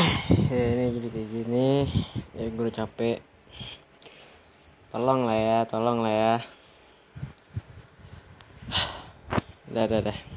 Eh, ya ini jadi kayak gini. Ya gue udah capek. Tolong lah ya tolong lah ya. Dah, dah, dah.